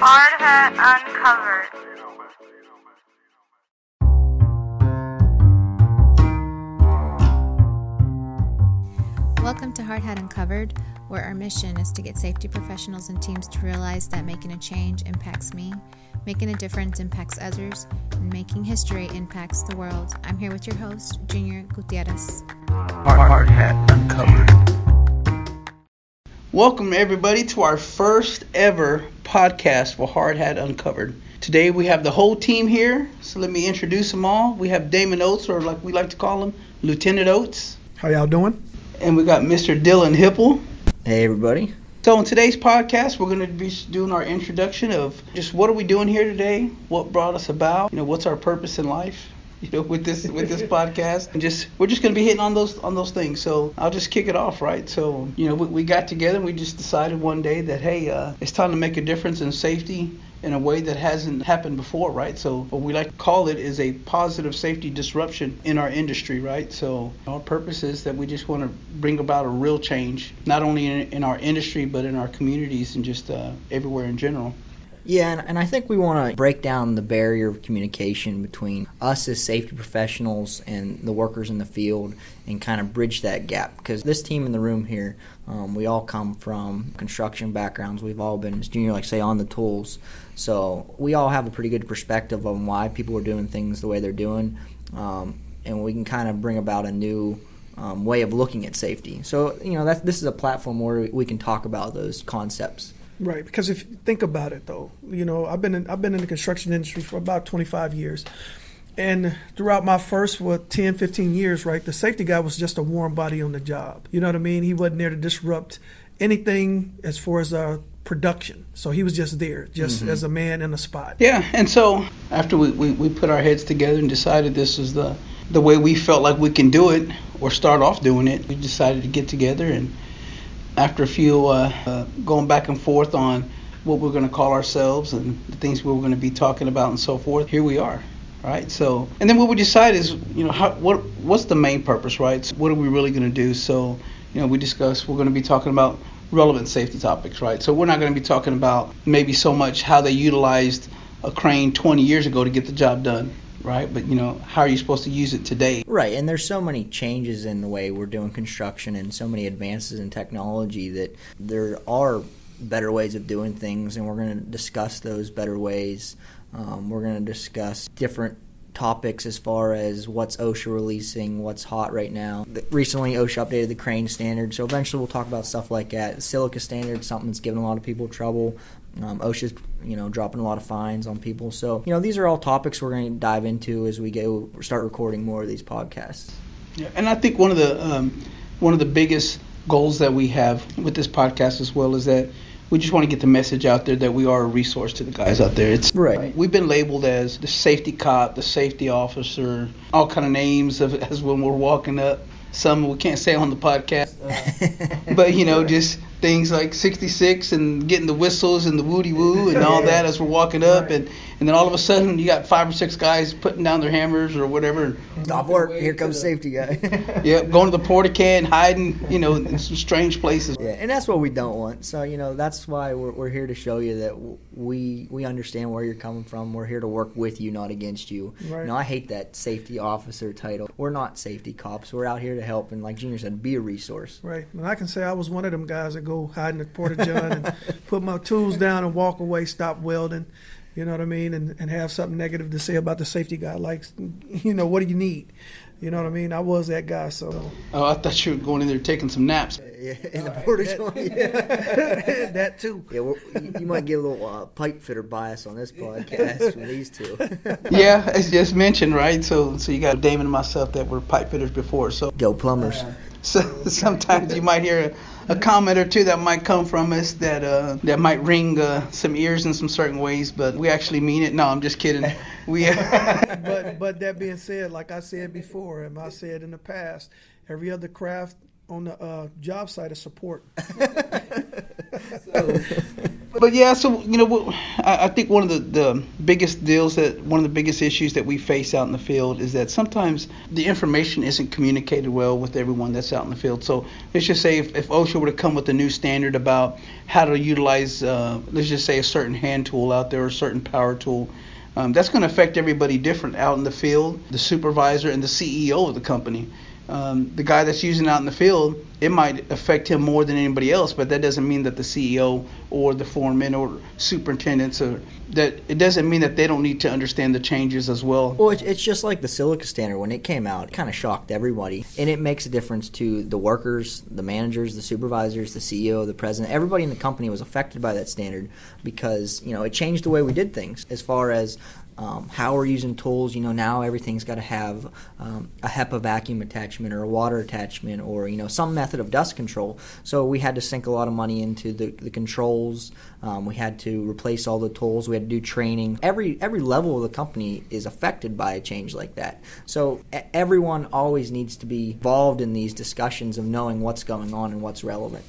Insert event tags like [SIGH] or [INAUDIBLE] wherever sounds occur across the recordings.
Hard Hat Uncovered. Welcome to Hard Hat Uncovered, where our mission is to get safety professionals and teams to realize that making a change impacts me, making a difference impacts others, and making history impacts the world. I'm here with your host, Junior Gutierrez. Hard Hat Uncovered. Welcome, everybody, to our first ever podcast for Hard Hat Uncovered. Today we have the whole team here, so let me introduce them all. We have Damon Oates, or like we like to call him, Lieutenant Oates, How y'all doing? and we got Mr. Dylan Hipple. Hey everybody. So in today's podcast, we're going to be doing our introduction of just what are we doing here today, what brought us about, you know, what's our purpose in life, [LAUGHS] you know, with this with this podcast, and just we're just to be hitting on those on those things. So I'll just kick it off, right? So you know, we, we got together and we just decided one day that hey, uh, it's time to make a difference in safety in a way that hasn't happened before, right? So what we like to call it is a positive safety disruption in our industry, right? So our purpose is that we just want to bring about a real change, not only in, in our industry but in our communities and just uh, everywhere in general. Yeah, and, and I think we want to break down the barrier of communication between us as safety professionals and the workers in the field and kind of bridge that gap. Because this team in the room here, um, we all come from construction backgrounds. We've all been, as Junior like say, on the tools. So we all have a pretty good perspective on why people are doing things the way they're doing. Um, and we can kind of bring about a new um, way of looking at safety. So, you know, that's, this is a platform where we can talk about those concepts. Right, because if you think about it, though, you know, I've been in, I've been in the construction industry for about 25 years, and throughout my first what 10, 15 years, right, the safety guy was just a warm body on the job. You know what I mean? He wasn't there to disrupt anything as far as our production. So he was just there, just mm-hmm. as a man in a spot. Yeah, and so after we, we, we put our heads together and decided this is the the way we felt like we can do it or start off doing it, we decided to get together and after a few uh, uh, going back and forth on what we're going to call ourselves and the things we were going to be talking about and so forth, here we are. Right. So, and then what we decide is, you know, how, what what's the main purpose, right? So what are we really going to do? So, you know, we discuss we're going to be talking about relevant safety topics, right? So we're not going to be talking about maybe so much how they utilized a crane 20 years ago to get the job done, right? But you know, how are you supposed to use it today? Right, and there's so many changes in the way we're doing construction and so many advances in technology that there are better ways of doing things, and we're going to discuss those better ways. Um, we're going to discuss different topics as far as what's OSHA releasing, what's hot right now. Recently, OSHA updated the crane standard, so eventually we'll talk about stuff like that. Silica standard, something that's given a lot of people trouble. Um, OSHA's, you know, dropping a lot of fines on people. So, you know, these are all topics we're going to dive into as we go start recording more of these podcasts. Yeah, and I think one of the um, one of the biggest goals that we have with this podcast as well is that we just want to get the message out there that we are a resource to the guys out there. It's Right. We've been labeled as the safety cop, the safety officer, all kind of names of, [LAUGHS] as when we're walking up. Some we can't say on the podcast, uh, [LAUGHS] but you know, just things like 66 and getting the whistles and the woody woo and [LAUGHS] all that as we're walking up, and and then all of a sudden you got five or six guys putting down their hammers or whatever. Stop work. Here comes safety guy. [LAUGHS] Yeah, going to the porta can, hiding, you know, in some strange places. Yeah, and that's what we don't want. So you know, that's why we're, we're here to show you that we we understand where you're coming from. We're here to work with you, not against you. Right. You know, I hate that safety officer title. We're not safety cops. We're out here to help, and like Junior said, be a resource. Right, and I can say I was one of them guys that go hide in the porta john and put my tools down and walk away, stop welding. You know what I mean, and and have something negative to say about the safety guy. Like, you know, what do you need? You know what I mean? I was that guy, so Oh, I thought you were going in there taking some naps. Yeah, in the porta [LAUGHS] john. Yeah, that too. yeah we're, you, you might get a little uh, pipe fitter bias on this podcast from these two. [LAUGHS] Yeah, as just mentioned, right? So, so you got Damon and myself that were pipe fitters before. So, Go plumbers. [LAUGHS] so sometimes you might hear a, a comment or two that might come from us that uh, that might ring uh, some ears in some certain ways, but we actually mean it. No, I'm just kidding. We. [LAUGHS] But but that being said, like I said before, and I said in the past, every other craft on the uh, job site is support. [LAUGHS] but yeah, so you know, I, I think one of the, the biggest deals that one of the biggest issues that we face out in the field is that sometimes the information isn't communicated well with everyone that's out in the field. So let's just say if, if OSHA were to come with a new standard about how to utilize, uh, let's just say a certain hand tool out there or a certain power tool. Um, that's going to affect everybody different out in the field, the supervisor and the CEO of the company um, the guy that's using it out in the field, it might affect him more than anybody else, but that doesn't mean that the CEO or the foreman or superintendents or that it doesn't mean that they don't need to understand the changes as well. Well, it's just like the silica standard when it came out, it kind of shocked everybody, and it makes a difference to the workers, the managers, the supervisors, the CEO, the president. Everybody in the company was affected by that standard because you know it changed the way we did things as far as um, how we're using tools. You know, now everything's got to have um, a HEPA vacuum attachment or a water attachment or you know some method of dust control. So we had to sink a lot of money into the, the controls. Um, we had to replace all the tools. We had to do training. Every every level of the company is affected by a change like that. So everyone always needs to be involved in these discussions of knowing what's going on and what's relevant.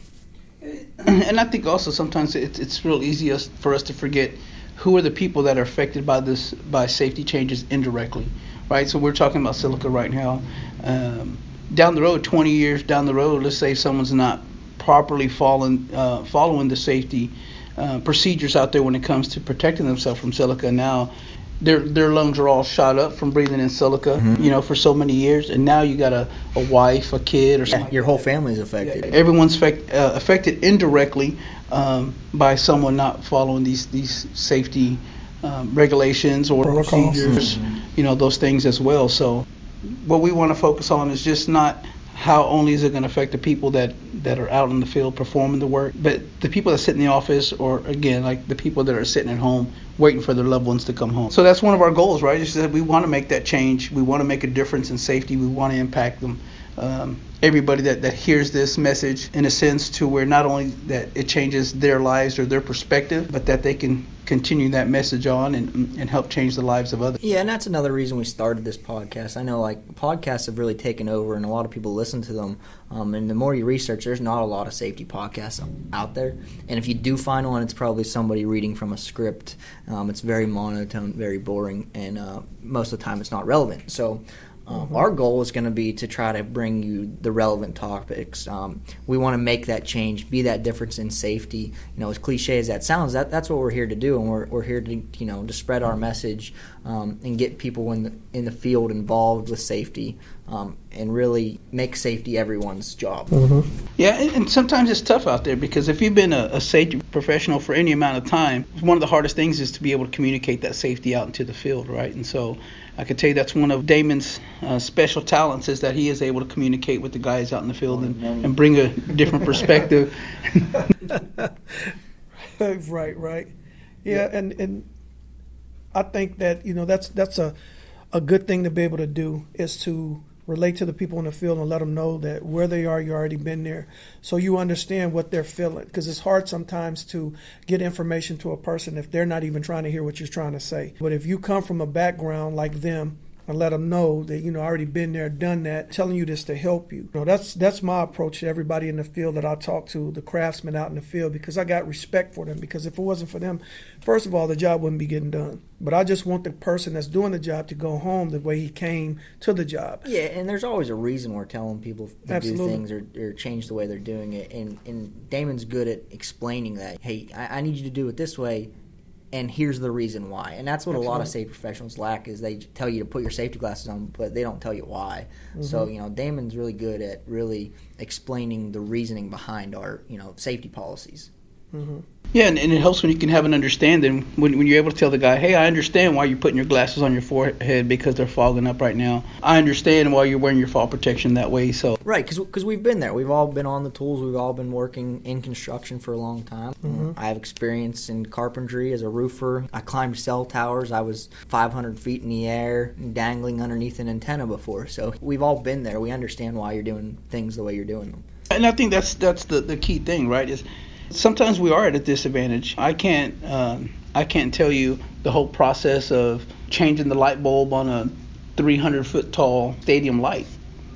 And I think also sometimes it's, it's real easy for us to forget who are the people that are affected by this by safety changes indirectly, right? So we're talking about silica right now. Um, down the road, 20 years down the road, let's say someone's not properly following uh, following the safety uh, procedures out there when it comes to protecting themselves from silica. Now, their their lungs are all shot up from breathing in silica, mm-hmm. you know, for so many years, and now you got a, a wife, a kid, or something. Yeah, your whole family's affected. Yeah, everyone's affect, uh, affected indirectly um, by someone not following these these safety um, regulations or Protocols. procedures, mm-hmm. you know, those things as well. So, what we want to focus on is just not how only is it going to affect the people that that are out in the field performing the work, but the people that sit in the office, or again, like the people that are sitting at home waiting for their loved ones to come home. So that's one of our goals, right? Is that we want to make that change. We want to make a difference in safety. We want to impact them um, everybody that, that hears this message in a sense to where not only that it changes their lives or their perspective, but that they can continue that message on and, and help change the lives of others. Yeah, and that's another reason we started this podcast. I know like podcasts have really taken over and a lot of people listen to them. Um, and the more you research, there's not a lot of safety podcasts out there. And if you do find one, it's probably somebody reading from a script. Um, it's very monotone, very boring, and uh, most of the time it's not relevant. So um, mm-hmm. Our goal is going to be to try to bring you the relevant topics. Um, we want to make that change, be that difference in safety. You know, as cliche as that sounds, that, that's what we're here to do, and we're, we're here to you know to spread our message um, and get people in the in the field involved with safety. Um, and really make safety everyone's job. Mm-hmm. Yeah, and, sometimes it's tough out there because if you've been a, a, safety professional for any amount of time, one of the hardest things is to be able to communicate that safety out into the field, right? And so I can tell you that's one of Damon's uh, special talents is that he is able to communicate with the guys out in the field and, and bring a different perspective. [LAUGHS] right, right. Yeah, and and I think that you know that's that's a a good thing to be able to do is to relate to the people in the field and let them know that where they are, you already been there. So you understand what they're feeling. Because it's hard sometimes to get information to a person if they're not even trying to hear what you're trying to say. But if you come from a background like them, and let them know that you know I already been there, done that, telling you this to help you. you know, that's that's my approach to everybody in the field that I talk to, the craftsmen out in the field, because I got respect for them. Because if it wasn't for them, first of all, the job wouldn't be getting done. But I just want the person that's doing the job to go home the way he came to the job. Yeah, and there's always a reason we're telling people to Absolutely. do things or, or, change the way they're doing it. And and Damon's good at explaining that. Hey, I, I need you to do it this way and here's the reason why. And that's what Absolutely. a lot of safety professionals lack is they tell you to put your safety glasses on, but they don't tell you why. Mm-hmm. So you know, Damon's really good at really explaining the reasoning behind our you know safety policies. Mm-hmm. Yeah, and, and, it helps when you can have an understanding when, when you're able to tell the guy, hey, I understand why you're putting your glasses on your forehead because they're fogging up right now. I understand why you're wearing your fall protection that way. So right, because we've been there. We've all been on the tools. We've all been working in construction for a long time. Mm-hmm. I have experience in carpentry as a roofer. I climbed cell towers. I was 500 feet in the air, dangling underneath an antenna before. So we've all been there. We understand why you're doing things the way you're doing them. And I think that's that's the, the key thing, right? Is Sometimes we are at a disadvantage. I can't um, I can't tell you the whole process of changing the light bulb on a 300 foot tall stadium light,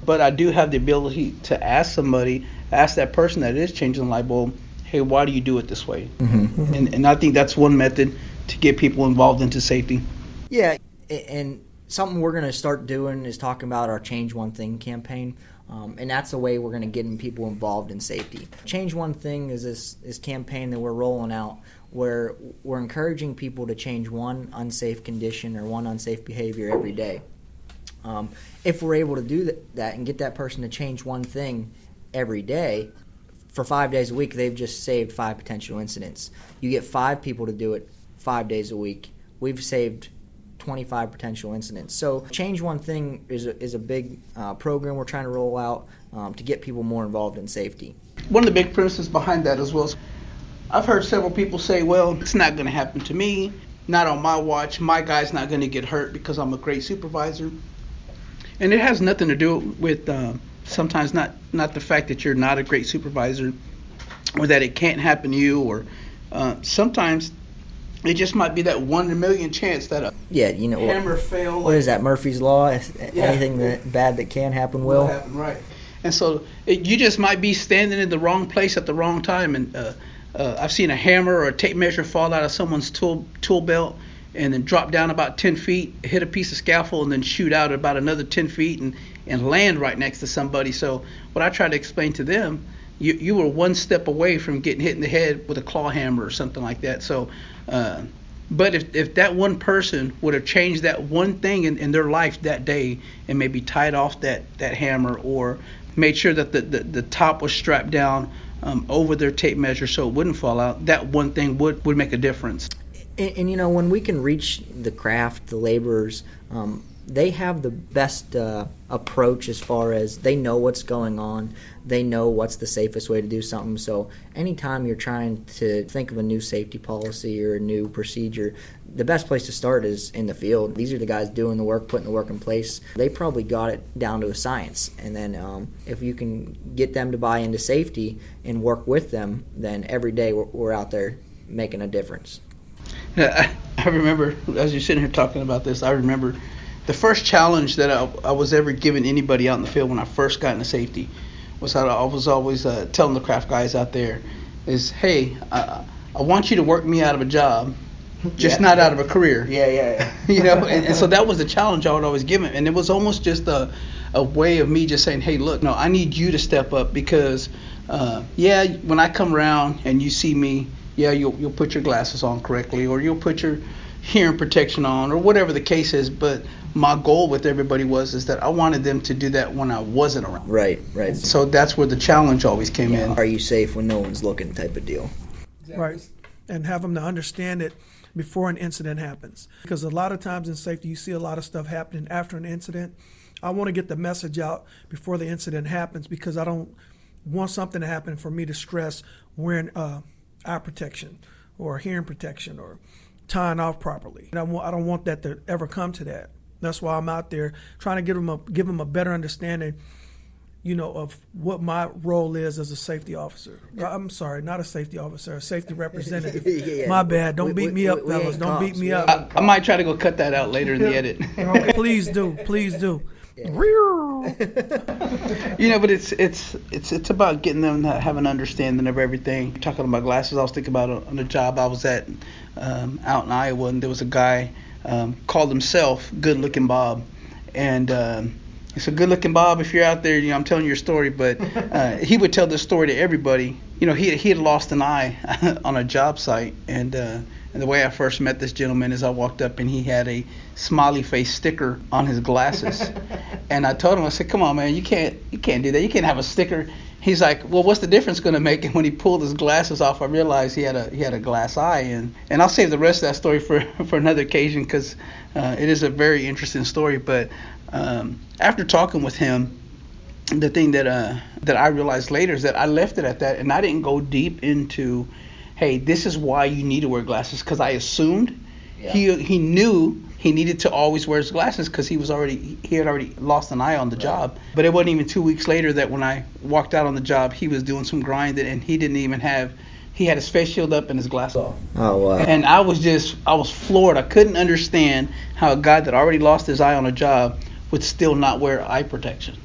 but I do have the ability to ask somebody, ask that person that is changing the light bulb, hey, why do you do it this way? Mm-hmm. And, and I think that's one method to get people involved into safety. Yeah, and something we're going to start doing is talking about our Change One Thing campaign. Um, and that's the way we're going to get people involved in safety. Change One Thing is this, this campaign that we're rolling out where we're encouraging people to change one unsafe condition or one unsafe behavior every day. Um, if we're able to do that, that and get that person to change one thing every day, for five days a week, they've just saved five potential incidents. You get five people to do it five days a week. We've saved 25 potential incidents. So, Change One Thing is a, is a big uh, program we're trying to roll out um, to get people more involved in safety. One of the big premises behind that as well is I've heard several people say, well, it's not going to happen to me, not on my watch. My guy's not going to get hurt because I'm a great supervisor. And it has nothing to do with uh, sometimes not, not the fact that you're not a great supervisor or that it can't happen to you, or uh, sometimes it just might be that one in a million chance that a yeah, you know, hammer fail. What is that Murphy's law? Anything that bad that can happen will. will happen, right? And so it, you just might be standing in the wrong place at the wrong time, and uh, uh, I've seen a hammer or a tape measure fall out of someone's tool tool belt and then drop down about 10 feet, hit a piece of scaffold, and then shoot out about another 10 feet and, and land right next to somebody. So what I try to explain to them, you, you were one step away from getting hit in the head with a claw hammer or something like that. So, uh, but if, if that one person would have changed that one thing in, in their life that day and maybe tied off that, that hammer or made sure that the, the, the top was strapped down um, over their tape measure so it wouldn't fall out, that one thing would, would make a difference. And, and you know, when we can reach the craft, the laborers, um, they have the best uh, approach as far as they know what's going on. They know what's the safest way to do something. So, anytime you're trying to think of a new safety policy or a new procedure, the best place to start is in the field. These are the guys doing the work, putting the work in place. They probably got it down to a science. And then, um, if you can get them to buy into safety and work with them, then every day we're, we're out there making a difference. Yeah, I, I remember as you're sitting here talking about this. I remember the first challenge that I, I, was ever given anybody out in the field when I first got into safety was how I was always uh, telling the craft guys out there is, hey, I, I want you to work me out of a job, just yeah. not out of a career. Yeah, yeah, yeah. [LAUGHS] you know, and, and, so [LAUGHS] that was the challenge I would always give him, and it was almost just a, a way of me just saying, hey, look, no, I need you to step up because, uh, yeah, when I come around and you see me, yeah, you'll you'll put your glasses on correctly, or you'll put your hearing protection on, or whatever the case is, but my goal with everybody was is that I wanted them to do that when I wasn't around. Right, right. So that's where the challenge always came yeah. in. Are you safe when no one's looking type of deal. Right. And have them to understand it before an incident happens. Because a lot of times in safety, you see a lot of stuff happening after an incident. I want to get the message out before the incident happens because I don't want something to happen for me to stress wearing uh, eye protection or hearing protection or tying off properly. And I, don't want that to ever come to that. That's why I'm out there trying to give them a give them a better understanding, you know, of what my role is as a safety officer. Uh, I'm sorry, not a safety officer, a safety representative. [LAUGHS] yeah. My bad. Don't we, beat we, me we, up, fellas. Don't beat me up. I, I, might try to go cut that out later in the [LAUGHS] edit. please do. Please do. Yeah. [LAUGHS] you know, but it's it's it's it's about getting them to have an understanding of everything. Talking about glasses, I was thinking about on the job I was at um, out in Iowa, and there was a guy um, called himself Good Looking Bob, and um, so Good Looking Bob. If you're out there, you know I'm telling your story, but [LAUGHS] uh, he would tell this story to everybody. You know, he he had lost an eye [LAUGHS] on a job site, and uh, and the way I first met this gentleman is I walked up and he had a smiley face sticker on his glasses, [LAUGHS] and I told him I said, "Come on, man, you can't you can't do that. You can't have a sticker." he's like, well, what's the difference going to make? And when he pulled his glasses off, I realized he had a he had a glass eye, and and I'll save the rest of that story for for another occasion because uh, it is a very interesting story. But um, after talking with him, the thing that uh that I realized later is that I left it at that, and I didn't go deep into, hey, this is why you need to wear glasses, because I assumed yeah. he he knew he needed to always wear his glasses because he was already he had already lost an eye on the right. job. But it wasn't even two weeks later that when I walked out on the job, he was doing some grinding and he didn't even have he had his face shield up and his glasses off. Oh wow! And I was just I was floored. I couldn't understand how a guy that already lost his eye on a job would still not wear eye protection.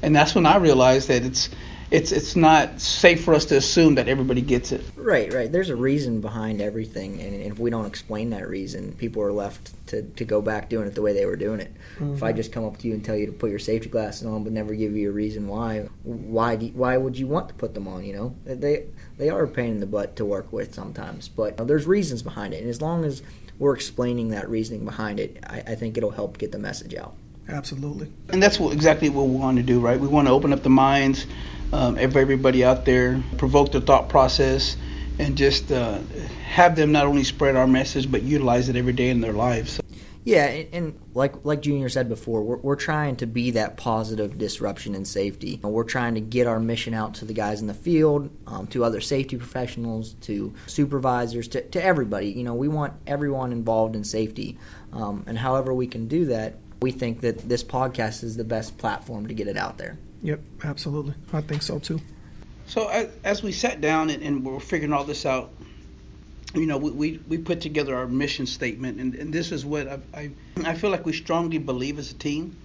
And that's when I realized that it's it's it's not safe for us to assume that everybody gets it. Right, right. There's a reason behind everything, and if we don't explain that reason, people are left to, to go back doing it the way they were doing it. Mm-hmm. If I just come up to you and tell you to put your safety glasses on, but never give you a reason why, why do you, why would you want to put them on? You know, they they are a pain in the butt to work with sometimes, but you know, there's reasons behind it, and as long as we're explaining that reasoning behind it, I, I think it'll help get the message out. Absolutely. And that's what, exactly what we want to do, right? We want to open up the minds um, of everybody out there, provoke their thought process, and just uh, have them not only spread our message but utilize it every day in their lives. Yeah, and, and, like like Junior said before, we're, we're trying to be that positive disruption in safety. We're trying to get our mission out to the guys in the field, um, to other safety professionals, to supervisors, to, to everybody. You know, we want everyone involved in safety, um, and however we can do that, we think that this podcast is the best platform to get it out there. Yep, absolutely. I think so too. So as we sat down and, and we're figuring all this out, you know, we, we, we put together our mission statement, and, and this is what I, I, I feel like we strongly believe as a team,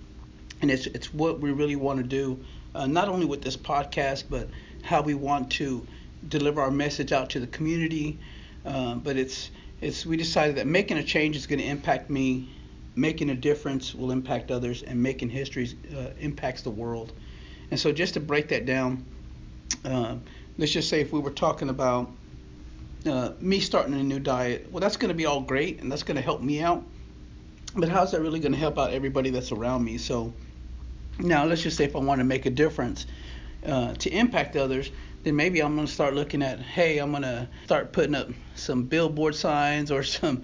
and it's it's what we really want to do, uh, not only with this podcast, but how we want to deliver our message out to the community. Uh, but it's it's we decided that making a change is going to impact me, making a difference will impact others, and making history uh, impacts the world. And so just to break that down, uh, let's just say if we were talking about uh, me starting a new diet, well, that's going to be all great and that's going to help me out. But how's that really going to help out everybody that's around me? So now let's just say if I want to make a difference uh, to impact others, then maybe I'm going to start looking at, hey, I'm going to start putting up some billboard signs or [LAUGHS] some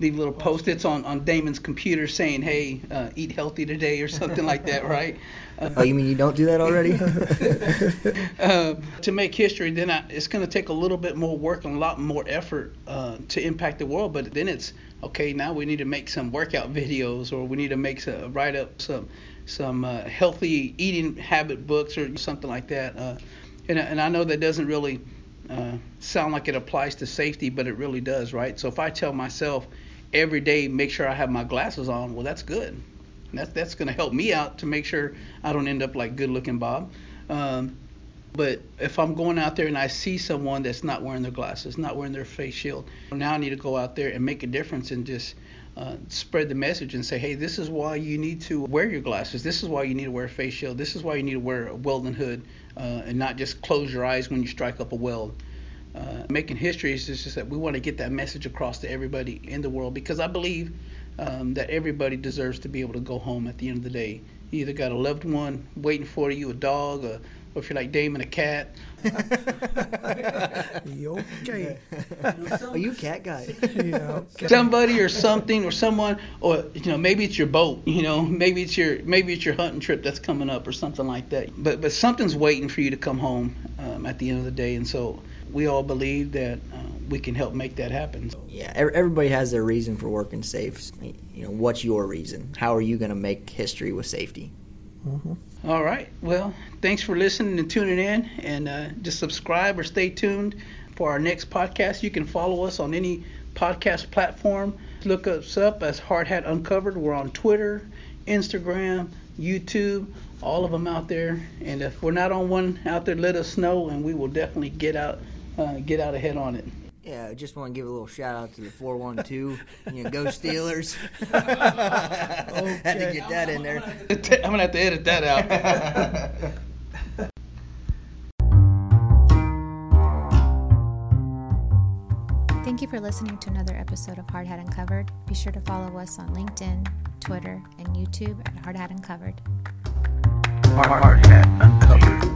leave little post-its on, on Damon's computer saying, "Hey, uh, eat healthy today" or something like that, [LAUGHS] right? Uh, oh, you mean you don't do that already? [LAUGHS] uh, to make history, then I, it's going to take a little bit more work and a lot more effort uh, to impact the world. But then it's okay. Now we need to make some workout videos, or we need to make some, write up some some uh, healthy eating habit books or something like that. Uh, and, and I know that doesn't really uh, sound like it applies to safety, but it really does, right? So if I tell myself every day make sure I have my glasses on, well, that's good. That's that's going to help me out to make sure I don't end up like good looking Bob. Um, but if I'm going out there and I see someone that's not wearing their glasses, not wearing their face shield, now I need to go out there and make a difference and just uh, spread the message and say, hey, this is why you need to wear your glasses. This is why you need to wear a face shield. This is why you need to wear a welding hood uh, and not just close your eyes when you strike up a weld uh, making history is just that we want to get that message across to everybody in the world because I believe um, that everybody deserves to be able to go home at the end of the day. You either got a loved one waiting for you, a dog, or, or if you're like Damon, a cat. [LAUGHS] you okay? Are you cat guy? yeah. Okay. Somebody or something or someone or you know maybe it's your boat. You know maybe it's your maybe it's your hunting trip that's coming up or something like that. But but something's waiting for you to come home um, at the end of the day, and so we all believe that uh, we can help make that happen. Yeah, everybody has their reason for working safe. You know, what's your reason? How are you going to make history with safety? Mm-hmm. All right. Well, thanks for listening and tuning in, and uh, just subscribe or stay tuned for our next podcast. You can follow us on any podcast platform. Look us up as Hard Hat Uncovered. We're on Twitter, Instagram, YouTube, all of them out there. And if we're not on one out there, let us know, and we will definitely get out uh, get out ahead on it. Yeah, I just want to give a little shout out to the 412. you know, go Steelers. okay. [LAUGHS] Had to get that in there. I'm going [LAUGHS] to have to edit that out. [LAUGHS] Thank you for listening to another episode of Hard Hat Uncovered. Be sure to follow us on LinkedIn, Twitter, and YouTube at Hard Hat Uncovered. Hard Hat Uncovered.